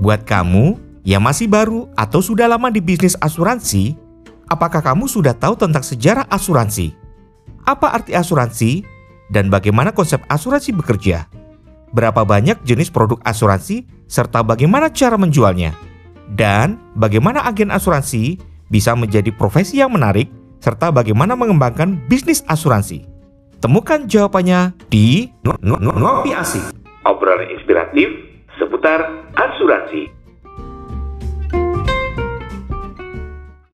Buat kamu yang masih baru atau sudah lama di bisnis asuransi, apakah kamu sudah tahu tentang sejarah asuransi? Apa arti asuransi dan bagaimana konsep asuransi bekerja? Berapa banyak jenis produk asuransi serta bagaimana cara menjualnya? Dan bagaimana agen asuransi bisa menjadi profesi yang menarik serta bagaimana mengembangkan bisnis asuransi? Temukan jawabannya di Ngopi Asik. Obrolan inspiratif seputar asuransi asuransi.